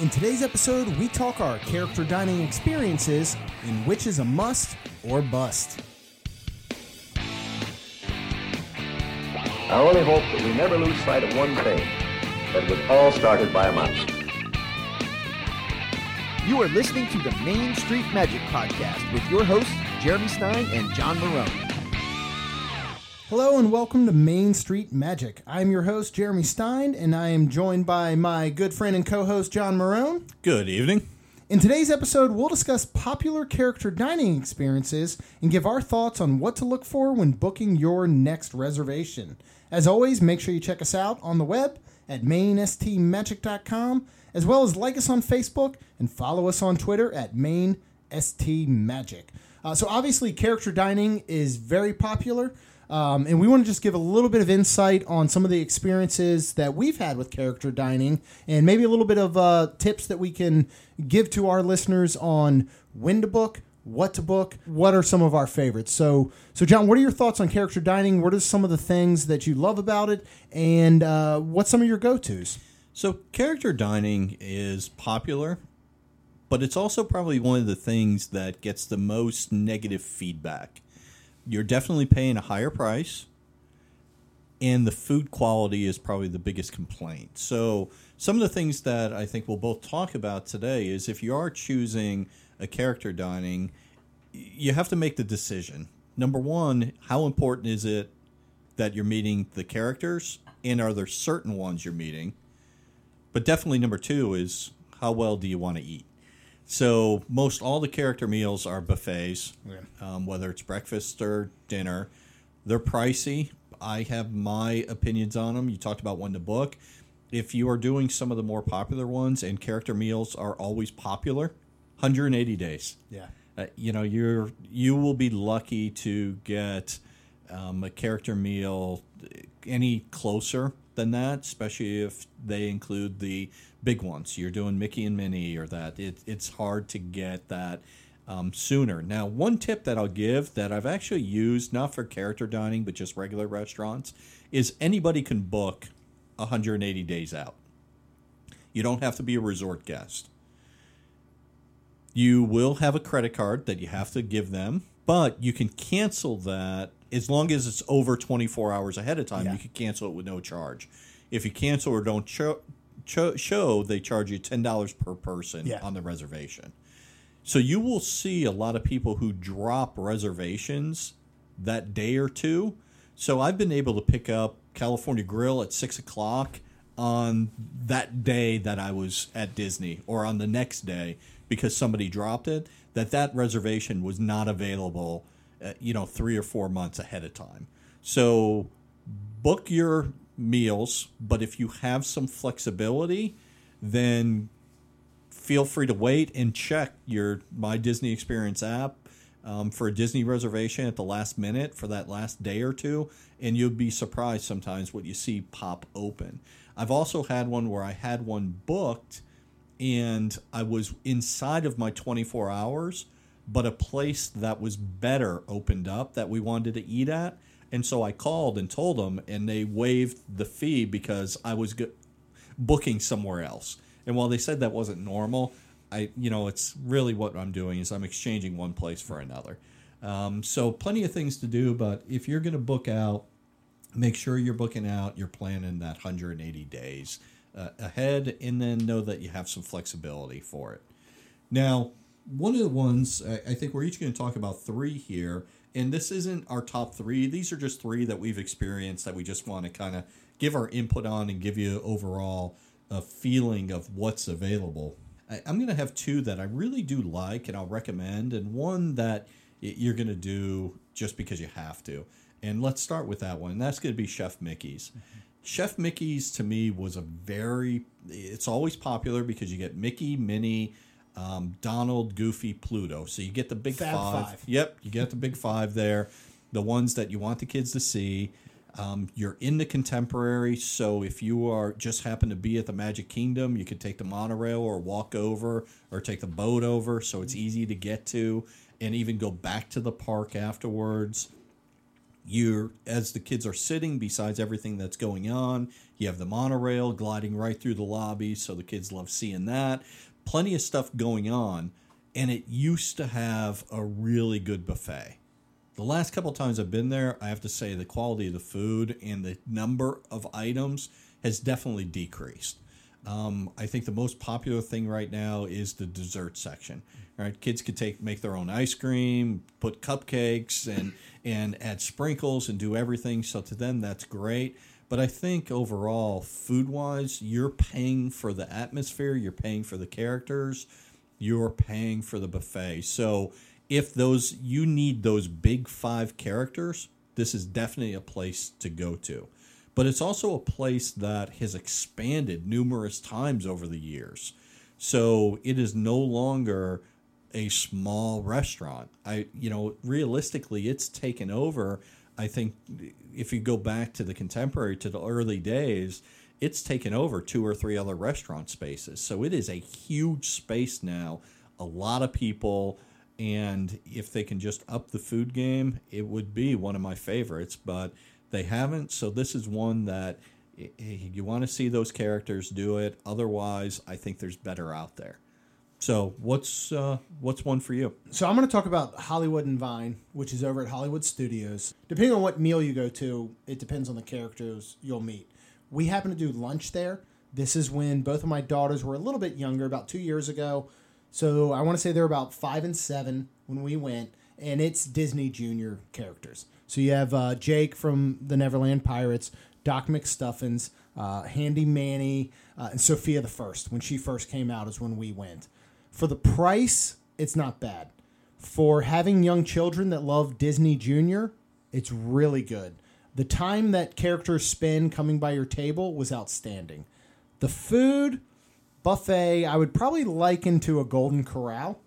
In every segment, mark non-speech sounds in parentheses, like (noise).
In today's episode, we talk our character dining experiences in which is a must or bust. I only hope that we never lose sight of one thing that it was all started by a mouse. You are listening to the Main Street Magic Podcast with your hosts, Jeremy Stein and John Marone. Hello and welcome to Main Street Magic. I'm your host, Jeremy Stein, and I am joined by my good friend and co host, John Marone. Good evening. In today's episode, we'll discuss popular character dining experiences and give our thoughts on what to look for when booking your next reservation. As always, make sure you check us out on the web at mainstmagic.com, as well as like us on Facebook and follow us on Twitter at mainstmagic. Uh, so, obviously, character dining is very popular. Um, and we want to just give a little bit of insight on some of the experiences that we've had with character dining and maybe a little bit of uh, tips that we can give to our listeners on when to book, what to book, what are some of our favorites. So, so John, what are your thoughts on character dining? What are some of the things that you love about it? And uh, what's some of your go tos? So, character dining is popular, but it's also probably one of the things that gets the most negative feedback you're definitely paying a higher price and the food quality is probably the biggest complaint. So, some of the things that I think we'll both talk about today is if you are choosing a character dining, you have to make the decision. Number one, how important is it that you're meeting the characters, and are there certain ones you're meeting? But definitely, number two is how well do you want to eat? So most all the character meals are buffets, yeah. um, whether it's breakfast or dinner. They're pricey. I have my opinions on them. You talked about when to book. If you are doing some of the more popular ones, and character meals are always popular, 180 days. Yeah. Uh, you know you're you will be lucky to get um, a character meal any closer than that, especially if they include the big ones. You're doing Mickey and Minnie or that. It, it's hard to get that um, sooner. Now, one tip that I'll give that I've actually used, not for character dining, but just regular restaurants, is anybody can book 180 days out. You don't have to be a resort guest. You will have a credit card that you have to give them, but you can cancel that as long as it's over 24 hours ahead of time. Yeah. You can cancel it with no charge. If you cancel or don't cho- cho- show, they charge you ten dollars per person yeah. on the reservation. So you will see a lot of people who drop reservations that day or two. So I've been able to pick up California Grill at six o'clock on that day that I was at Disney or on the next day because somebody dropped it. That that reservation was not available, uh, you know, three or four months ahead of time. So book your meals, but if you have some flexibility, then feel free to wait and check your My Disney Experience app um, for a Disney reservation at the last minute for that last day or two, and you'll be surprised sometimes what you see pop open. I've also had one where I had one booked and I was inside of my 24 hours, but a place that was better opened up that we wanted to eat at and so I called and told them, and they waived the fee because I was go- booking somewhere else. And while they said that wasn't normal, I, you know, it's really what I'm doing is I'm exchanging one place for another. Um, so plenty of things to do, but if you're going to book out, make sure you're booking out. You're planning that 180 days uh, ahead, and then know that you have some flexibility for it. Now, one of the ones I, think we're each going to talk about three here and this isn't our top three. These are just three that we've experienced that we just want to kind of give our input on and give you overall a feeling of what's available. I, am going to have two that I really do like and I'll recommend, and one that you're going to do just because you have to. And let's start with that one. That's going to be Chef Mickey's. Mm-hmm. Chef Mickey's to me was a very, it's always popular because you get Mickey, Minnie, um, Donald, Goofy, Pluto. So you get the big five. five. Yep, you get the big five there. The ones that you want the kids to see. Um, you're in the contemporary, so if you are just happen to be at the Magic Kingdom, you could take the monorail or walk over or take the boat over, so it's easy to get to, and even go back to the park afterwards. you're as the kids are sitting besides everything that's going on you have the monorail gliding right through the lobby so the kids love seeing that plenty of stuff going on and it used to have a really good buffet the last couple times i've been there i have to say the quality of the food and the number of items has definitely decreased um, I think the most popular thing right now is the dessert section. Right, kids could take make their own ice cream, put cupcakes, and and add sprinkles and do everything. So to them, that's great. But I think overall, food wise, you're paying for the atmosphere, you're paying for the characters, you're paying for the buffet. So if those you need those big five characters, this is definitely a place to go to but it's also a place that has expanded numerous times over the years. So it is no longer a small restaurant. I, you know, realistically, it's taken over. I think if you go back to the contemporary, to the early days, it's taken over two or three other restaurant spaces. So it is a huge space now. A lot of people, and if they can just up the food game, it would be one of my favorites. But they haven't, so this is one that eh, eh, you want to see those characters do it. Otherwise, I think there's better out there. So what's uh, what's one for you? So I'm going to talk about Hollywood and Vine, which is over at Hollywood Studios. Depending on what meal you go to, it depends on the characters you'll meet. We happen to do lunch there. This is when both of my daughters were a little bit younger, about two years ago. So I want to say they're about five and seven when we went, and it's Disney Junior characters. So you have uh, Jake from the Neverland Pirates, Doc McStuffins, uh, Handy Manny, uh, and Sofia the First. When she first came out, is when we went. For the price, it's not bad. For having young children that love Disney Junior, it's really good. The time that characters spend coming by your table was outstanding. The food buffet, I would probably liken to a Golden Corral.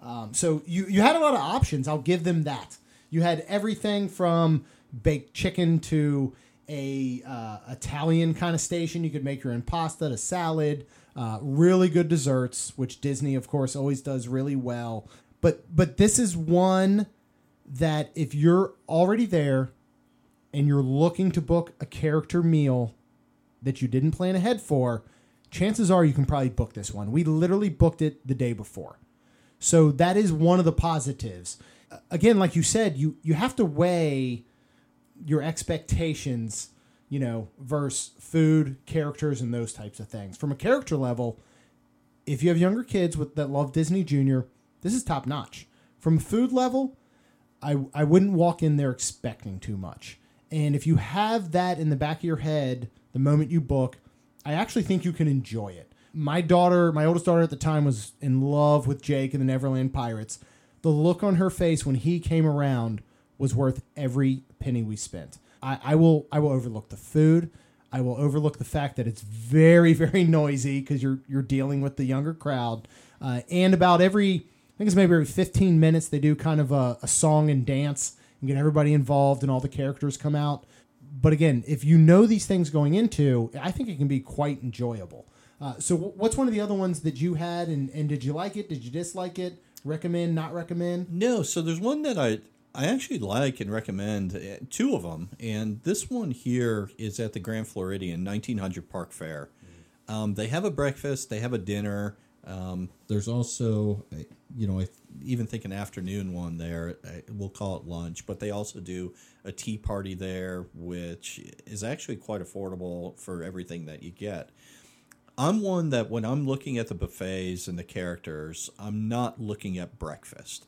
Um, so you you had a lot of options. I'll give them that. You had everything from baked chicken to a uh, Italian kind of station. You could make your own pasta to salad. Uh, really good desserts, which Disney, of course, always does really well. But but this is one that if you're already there and you're looking to book a character meal that you didn't plan ahead for, chances are you can probably book this one. We literally booked it the day before. So that is one of the positives again, like you said, you you have to weigh your expectations, you know, versus food, characters, and those types of things. From a character level, if you have younger kids with that love Disney Junior, this is top notch. From a food level, I I wouldn't walk in there expecting too much. And if you have that in the back of your head the moment you book, I actually think you can enjoy it. My daughter, my oldest daughter at the time, was in love with Jake and the Neverland Pirates the look on her face when he came around was worth every penny we spent. I, I will I will overlook the food. I will overlook the fact that it's very (laughs) very noisy because you're you're dealing with the younger crowd. Uh, and about every I think it's maybe every 15 minutes they do kind of a, a song and dance and get everybody involved and all the characters come out. But again, if you know these things going into, I think it can be quite enjoyable. Uh, so, what's one of the other ones that you had, and, and did you like it? Did you dislike it? recommend, not recommend? No. So there's one that I I actually like and recommend uh, two of them, and this one here is at the Grand Floridian 1900 Park Fare. Um, they have a breakfast, they have a dinner. Um, there's also, uh, you know, I even think an afternoon one there. Uh, we'll call it lunch, but they also do a tea party there, which is actually quite affordable for everything that you get. I'm one that when I'm looking at the buffets and the characters, I'm not looking at breakfast.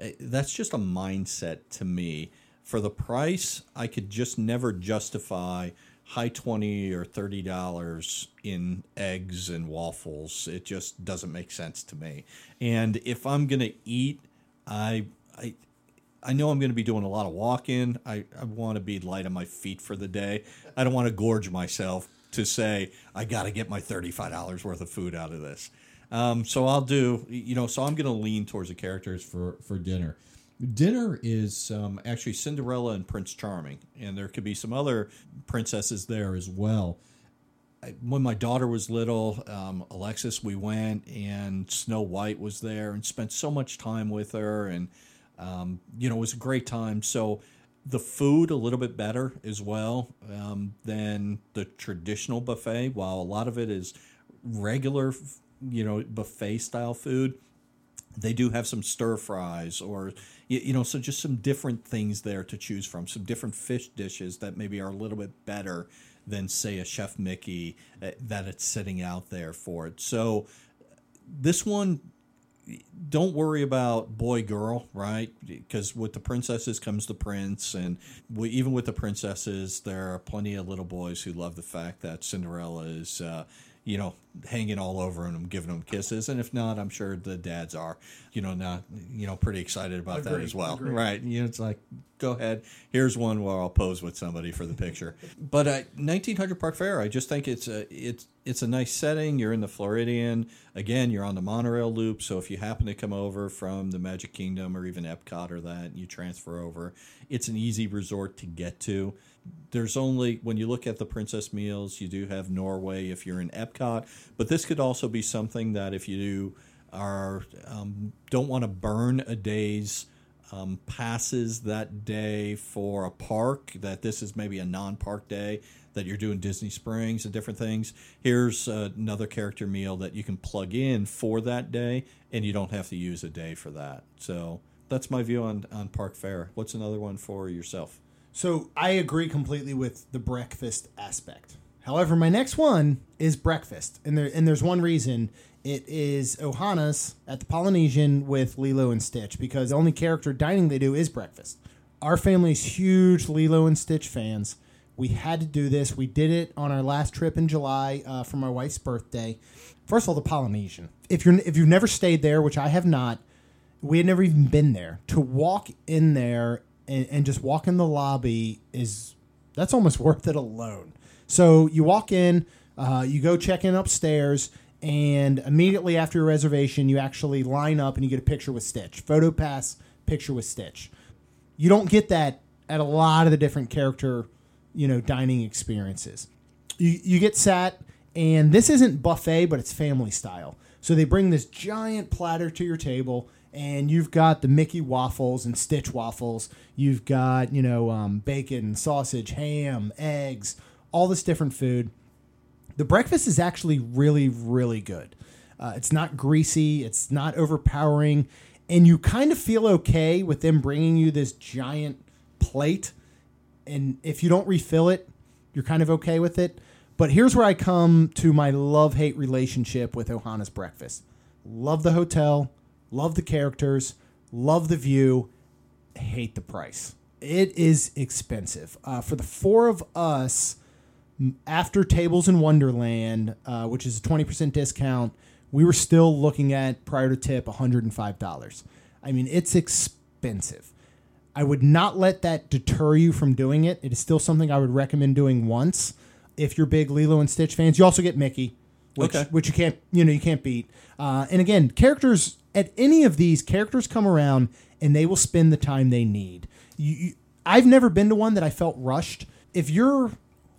Eh, that's just a mindset to me. For the price, I could just never justify high 20 or 30 dollars in eggs and waffles it just doesn't make sense to me and if i'm going to eat i i I know I'm going to be doing a lot of walking. I, I want to be light on my feet for the day. I don't want to gorge myself to say I got to get my thirty-five dollars worth of food out of this. Um, so I'll do, you know, so I'm going to lean towards the characters for for dinner. Dinner is um, actually Cinderella and Prince Charming, and there could be some other princesses there as well. I, when my daughter was little, um, Alexis, we went and Snow White was there and spent so much time with her, and um, you know, it was a great time. So the food a little bit better as well um, than the traditional buffet. While a lot of it is regular, you know, buffet style food, they do have some stir fries or you, know so just some different things there to choose from some different fish dishes that maybe are a little bit better than say a chef mickey uh, that it's sitting out there for it. So this one don't worry about boy girl right? Because with the princesses comes the prince and we, even with the princesses there are plenty of little boys who love the fact that cinderella is uh, you know, hanging all over them, giving them kisses. And if not, I'm sure the dads are, you know, not, you know, pretty excited about that as well. Right. You know, it's like, go ahead. Here's one where I'll pose with somebody for the picture. (laughs) but uh, 1900 Park Fare, I just think it's a, it's, it's a nice setting. You're in the Floridian. Again, you're on the monorail loop. So if you happen to come over from the Magic Kingdom or even Epcot or that, and you transfer over, it's an easy resort to get to there's only when you look at the princess meals you do have norway if you're in epcot but this could also be something that if you are um, don't want to burn a day's um, passes that day for a park that this is maybe a non-park day that you're doing disney springs and different things here's uh, another character meal that you can plug in for that day and you don't have to use a day for that. So that's my view on, on park fare. What's another one for yourself so I agree completely with the breakfast aspect. However, my next one is breakfast, and there and there's one reason. It is Ohana's at the Polynesian with Lilo and Stitch because the only character dining they do is breakfast. Our family's huge Lilo and Stitch fans. We had to do this. We did it on our last trip in July uh, for my wife's birthday. First of all, the Polynesian. If you're if you've never stayed there, which I have not, we had never even been there. To walk in there and, and just walk in the lobby is that's almost (laughs) worth it alone. So you walk in, uh, you go check in upstairs, and immediately after your reservation, you actually line up and you get a picture with Stitch. Photo pass picture with Stitch. You don't get that at a lot of the different character, you know, dining experiences. You, you get sat, and this isn't buffet, but it's family style. So they bring this giant platter to your table and you've got the Mickey waffles and Stitch waffles. You've got you know um, bacon, sausage, ham, eggs, all this different food. The breakfast is actually really really good. Uh, it's not greasy. It's not overpowering, and you kind of feel okay with them bringing you this giant plate. And if you don't refill it, you're kind of okay with it. But here's where I come to my love hate relationship with Ohana's breakfast. Love the hotel love the characters, love the view, hate the price. It is expensive. Uh, for the four of us, after Tables in Wonderland, uh, which is a 20% discount, we were still looking at, prior to tip, $105. I mean, it's expensive. I would not let that deter you from doing it. It is still something I would recommend doing once. If you're big Lilo and Stitch fans, you also get Mickey, which, Okay. which you can't, you know, you can't beat. Uh, and again, characters at any of these characters come around and they will spend the time they need. You, you, I've never been to one that I felt rushed. If you're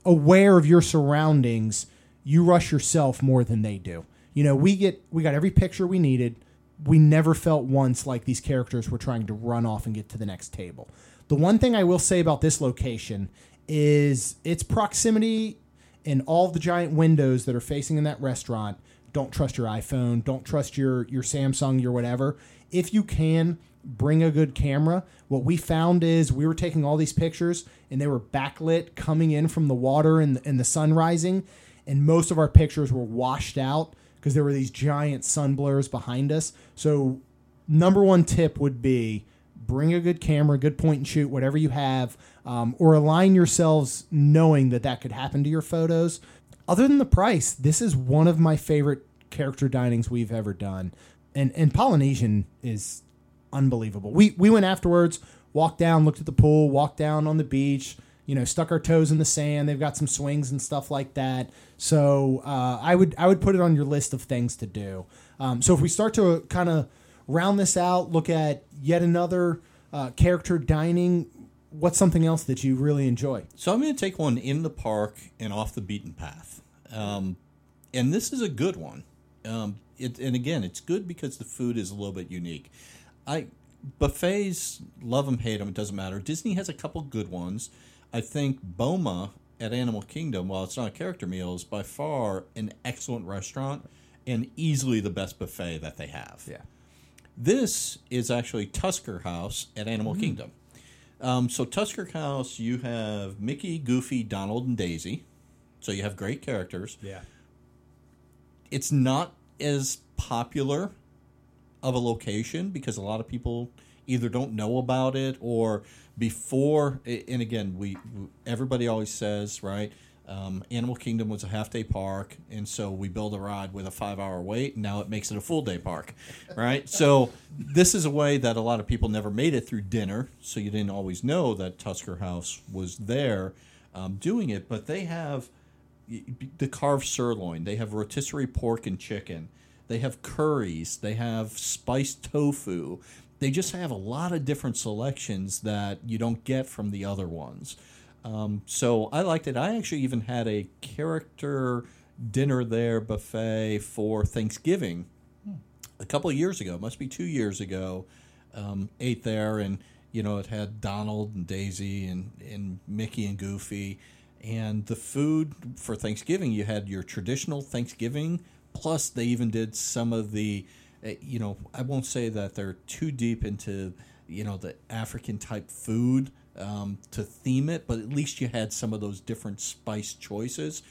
aware of your surroundings, you rush yourself more than they do. You know, we get we got every picture we needed. We never felt once like these characters were trying to run off and get to the next table. The one thing I will say about this location is its proximity and all the giant windows that are facing in that restaurant don't trust your iPhone. Don't trust your your Samsung, your whatever. If you can, bring a good camera. What we found is we were taking all these pictures and they were backlit coming in from the water and the, and the sun rising, and most of our pictures were washed out because there were these giant sun blurs behind us. So, number one tip would be bring a good camera, good point and shoot, whatever you have, um, or align yourselves knowing that that could happen to your photos other than the price, this is one of my favorite character dinings we've ever done. And and Polynesian is unbelievable. We we went afterwards, walked down, looked at the pool, walked down on the beach, you know, stuck our toes in the sand. They've got some swings and stuff like that. So uh, I would I would put it on your list of things to do. Um, so if we start to kind of round this out, look at yet another uh, character dining. What's something else that you really enjoy? So I'm going to take one in the park and off the beaten path. Um, and this is a good one. Um, it, and again, it's good because the food is a little bit unique. I buffets, love them, hate them, it doesn't matter. Disney has a couple good ones. I think Boma at Animal Kingdom, while it's not a character meal, is by far an excellent restaurant and easily the best buffet that they have. Yeah. This is actually Tusker House at Animal Kingdom. Um, so Tusker House, you have Mickey, Goofy, Donald, and Daisy. So you have great characters. Yeah. It's not as popular of a location because a lot of people either don't know about it or before. And again, we everybody always says right. Um, Animal Kingdom was a half day park, and so we build a ride with a five hour wait, and now it makes it a full day park, (laughs) right? so this is a way that a lot of people never made it through dinner, so you didn't always know that Tusker House was there um, doing it, but they have the carved sirloin, they have rotisserie pork and chicken, they have curries, they have spiced tofu. They just have a lot of different selections that you don't get from the other ones. Um, so I liked it. I actually even had a character dinner there buffet for Thanksgiving a couple years ago. Must be two years ago. Um, ate there, and you know it had Donald and Daisy and and Mickey and Goofy, and the food for Thanksgiving. You had your traditional Thanksgiving, plus they even did some of the, uh, you know, I won't say that they're too deep into you know the African type food um, to theme it, but at least you had some of those different spice choices,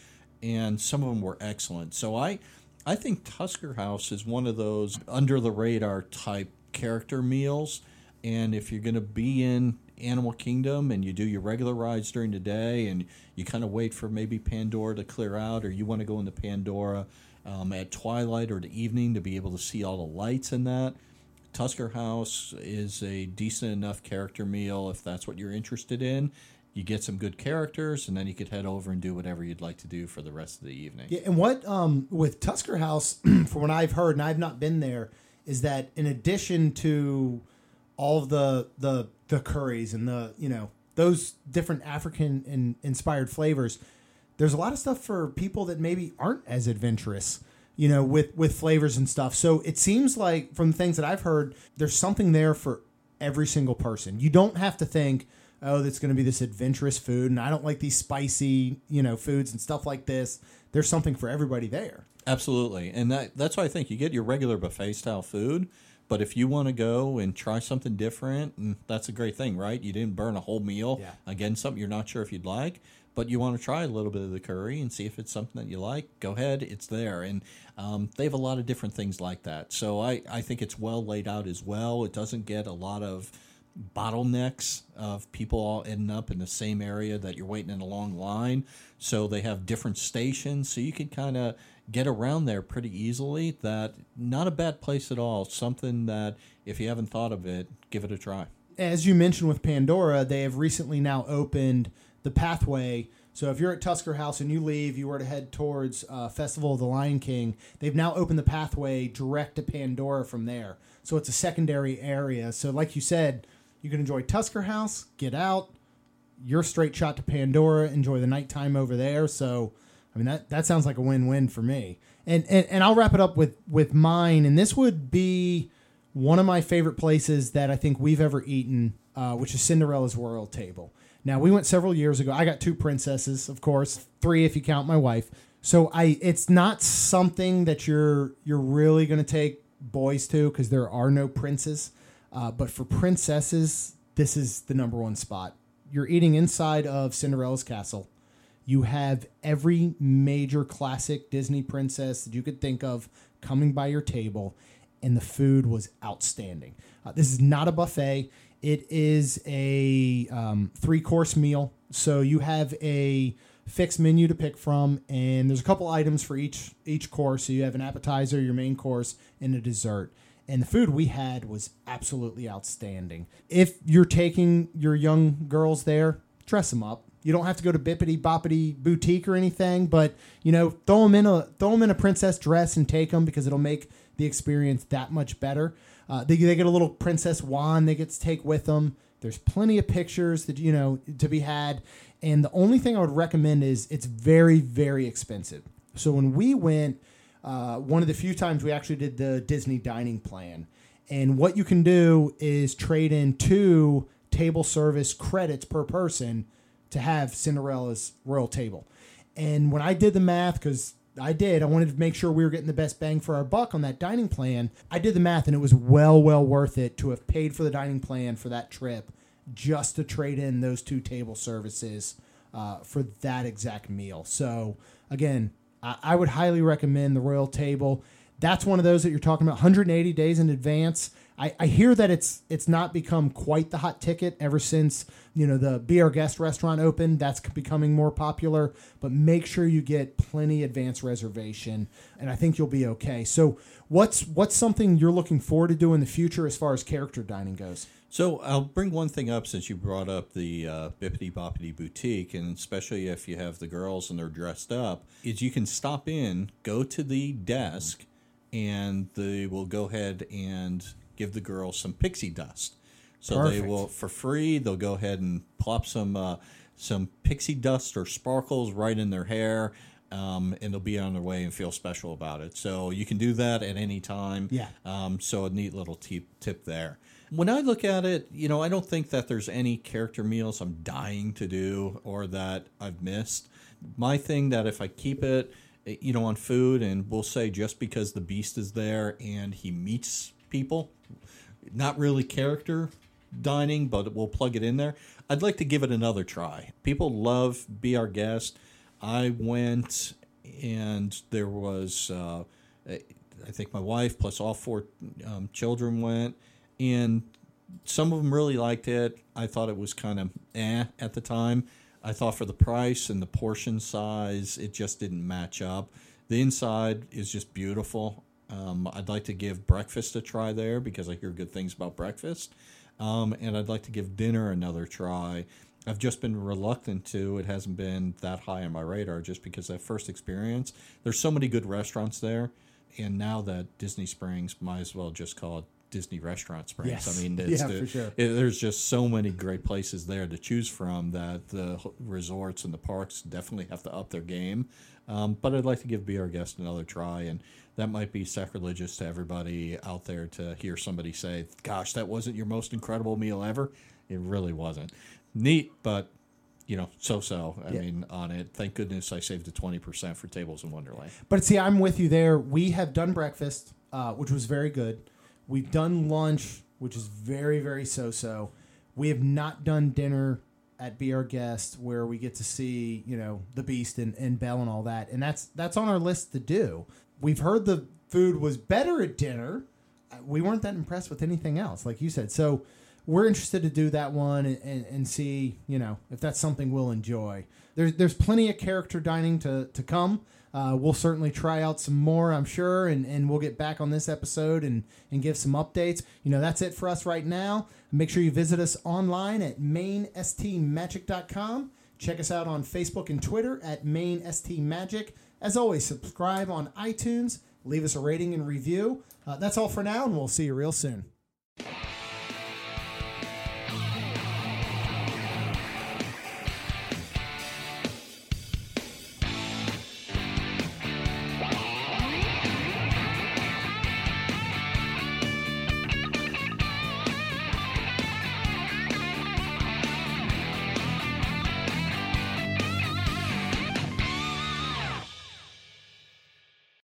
and some of them were excellent. So I, I think Tusker House is one of those under the radar type character meals, and if you're going to be in Animal Kingdom and you do your regular rides during the day, and you kind of wait for maybe Pandora to clear out, or you want to go into Pandora. Um, at twilight or the evening to be able to see all the lights in that. Tusker House is a decent enough character meal if that's what you're interested in. You get some good characters, and then you could head over and do whatever you'd like to do for the rest of the evening. Yeah, and what um, with Tusker House, (clears throat) from what I've heard, and I've not been there, is that in addition to all of the the the curries and the you know those different African in, inspired flavors, there's a lot of stuff for people that maybe aren't as adventurous you know, with with flavors and stuff. So it seems like from the things that I've heard, there's something there for every single person. You don't have to think, oh, that's going to be this adventurous food, and I don't like these spicy, you know, foods and stuff like this. There's something for everybody there. Absolutely, and that that's why I think you get your regular buffet style food. But if you want to go and try something different, and that's a great thing, right? You didn't burn a whole meal Yeah. again, something you're not sure if you'd like, but you want to try a little bit of the curry and see if it's something that you like. Go ahead, it's there, and um, they have a lot of different things like that. So I I think it's well laid out as well. It doesn't get a lot of bottlenecks of people all ending up in the same area that you're waiting in a long line. So they have different stations, so you can kind of get around there pretty easily. That not a bad place at all. Something that if you haven't thought of it, give it a try. As you mentioned with Pandora, they have recently now opened the pathway. So if you're at Tusker House and you leave, you were to head towards uh, Festival of the Lion King. They've now opened the pathway direct to Pandora from there. So it's a secondary area. So like you said, you can enjoy Tusker House, get out, you're straight shot to Pandora, enjoy the nighttime over there. So I mean that that sounds like a win-win for me. And and, and I'll wrap it up with with mine. And this would be one of my favorite places that I think we've ever eaten, uh, which is Cinderella's Royal Table. Now we went several years ago. I got two princesses, of course, three if you count my wife. So I, it's not something that you're you're really going to take boys to because there are no princes. Uh, but for princesses, this is the number one spot. You're eating inside of Cinderella's castle. You have every major classic Disney princess that you could think of coming by your table, and the food was outstanding. Uh, this is not a buffet. It is a um, three course meal. So you have a fixed menu to pick from, and there's a couple items for each each course. So you have an appetizer, your main course, and a dessert. And the food we had was absolutely outstanding. If you're taking your young girls there, dress them up. You don't have to go to Bibbidi Bobbidi Boutique or anything, but you know, throw them in a throw them in a princess dress and take them because it'll make the experience that much better. Uh, they, they get a little princess wand they get to take with them. There's plenty of pictures that you know to be had, and the only thing I would recommend is it's very very expensive. So when we went, uh, one of the few times we actually did the Disney dining plan, And what you can do is trade in two table service credits per person to have Cinderella's royal table. And when I did the math, because I did, I wanted to make sure we were getting the best bang for our buck on that dining plan. I did the math, and it was well, well worth it to have paid for the dining plan for that trip just to trade in those two table services uh, for that exact meal. So, again, I, I would highly recommend the Royal Table. That's one of those that you're talking about 180 days in advance. I, I hear that it's it's not become quite the hot ticket ever since you know the Be Our Guest restaurant open That's becoming more popular, but make sure you get plenty advance reservation, and I think you'll be okay. So, what's what's something you're looking forward to do in the future as far as character dining goes? So I'll bring one thing up since you brought up the uh, Bibbidi Bobbidi Boutique, and especially if you have the girls and they're dressed up, is you can stop in, go to the desk, and they will go ahead and give the girls some pixie dust. So Perfect. they will for free. They'll go ahead and plop some uh, some pixie dust or sparkles right in their hair. Um, and they'll be on their way and feel special about it. So you can do that at any time. Yeah. Um, so a neat little tip tip there. When I look at it, you know, I don't think that there's any character meals I'm dying to do or that I've missed. My thing that if I keep it, eh, you know, on food, and we'll say just because the beast is there and he meets people, not really character dining, but we'll plug it in there. I'd like to give it another try. People love Be Our Guest. I went and there was, uh, I think my wife plus all four um, children went, and some of them really liked it. I thought it was kind of eh at the time. I thought for the price and the portion size, it just didn't match up. The inside is just beautiful. Um, I'd like to give breakfast a try there because I hear good things about breakfast. Um, and I'd like to give dinner another try. I've just been reluctant to. It hasn't been that high on my radar just because that first experience. There's so many good restaurants there, and now that Disney Springs might as well just call it Disney Restaurant Springs. Yes. I mean, (laughs) it's Yeah, the- for sure. it- there's just so many great places there to choose from that the resorts and the parks definitely have to up their game. Um, but I'd like to give Be Our Guest another try, and that might be sacrilegious to everybody out there to hear somebody say, "Gosh, that wasn't your most incredible meal ever." It really wasn't. Neat, but you know, so-so. I Yeah. mean, on it. Thank goodness I saved the twenty percent for Tables in Wonderland. But see, I'm with you there. We have done breakfast, uh, which was very good. We've done lunch, which is very, very so so. We have not done dinner at Be Our Guest where we get to see, you know, the Beast and, and Belle and all that. And that's that's on our list to do. We've heard the food was better at dinner. We weren't that impressed with anything else, like you said. So we're interested to do that one and, and, and see, you know, if that's something we'll enjoy. There's there's plenty of character dining to, to come. Uh, we'll certainly try out some more, I'm sure, and, and we'll get back on this episode and, and give some updates. You know, that's it for us right now. Make sure you visit us online at mainstmagic.com. Check us out on Facebook and Twitter at mainstmagic. As always, subscribe on iTunes, leave us a rating and review. Uh, that's all for now, and we'll see you real soon.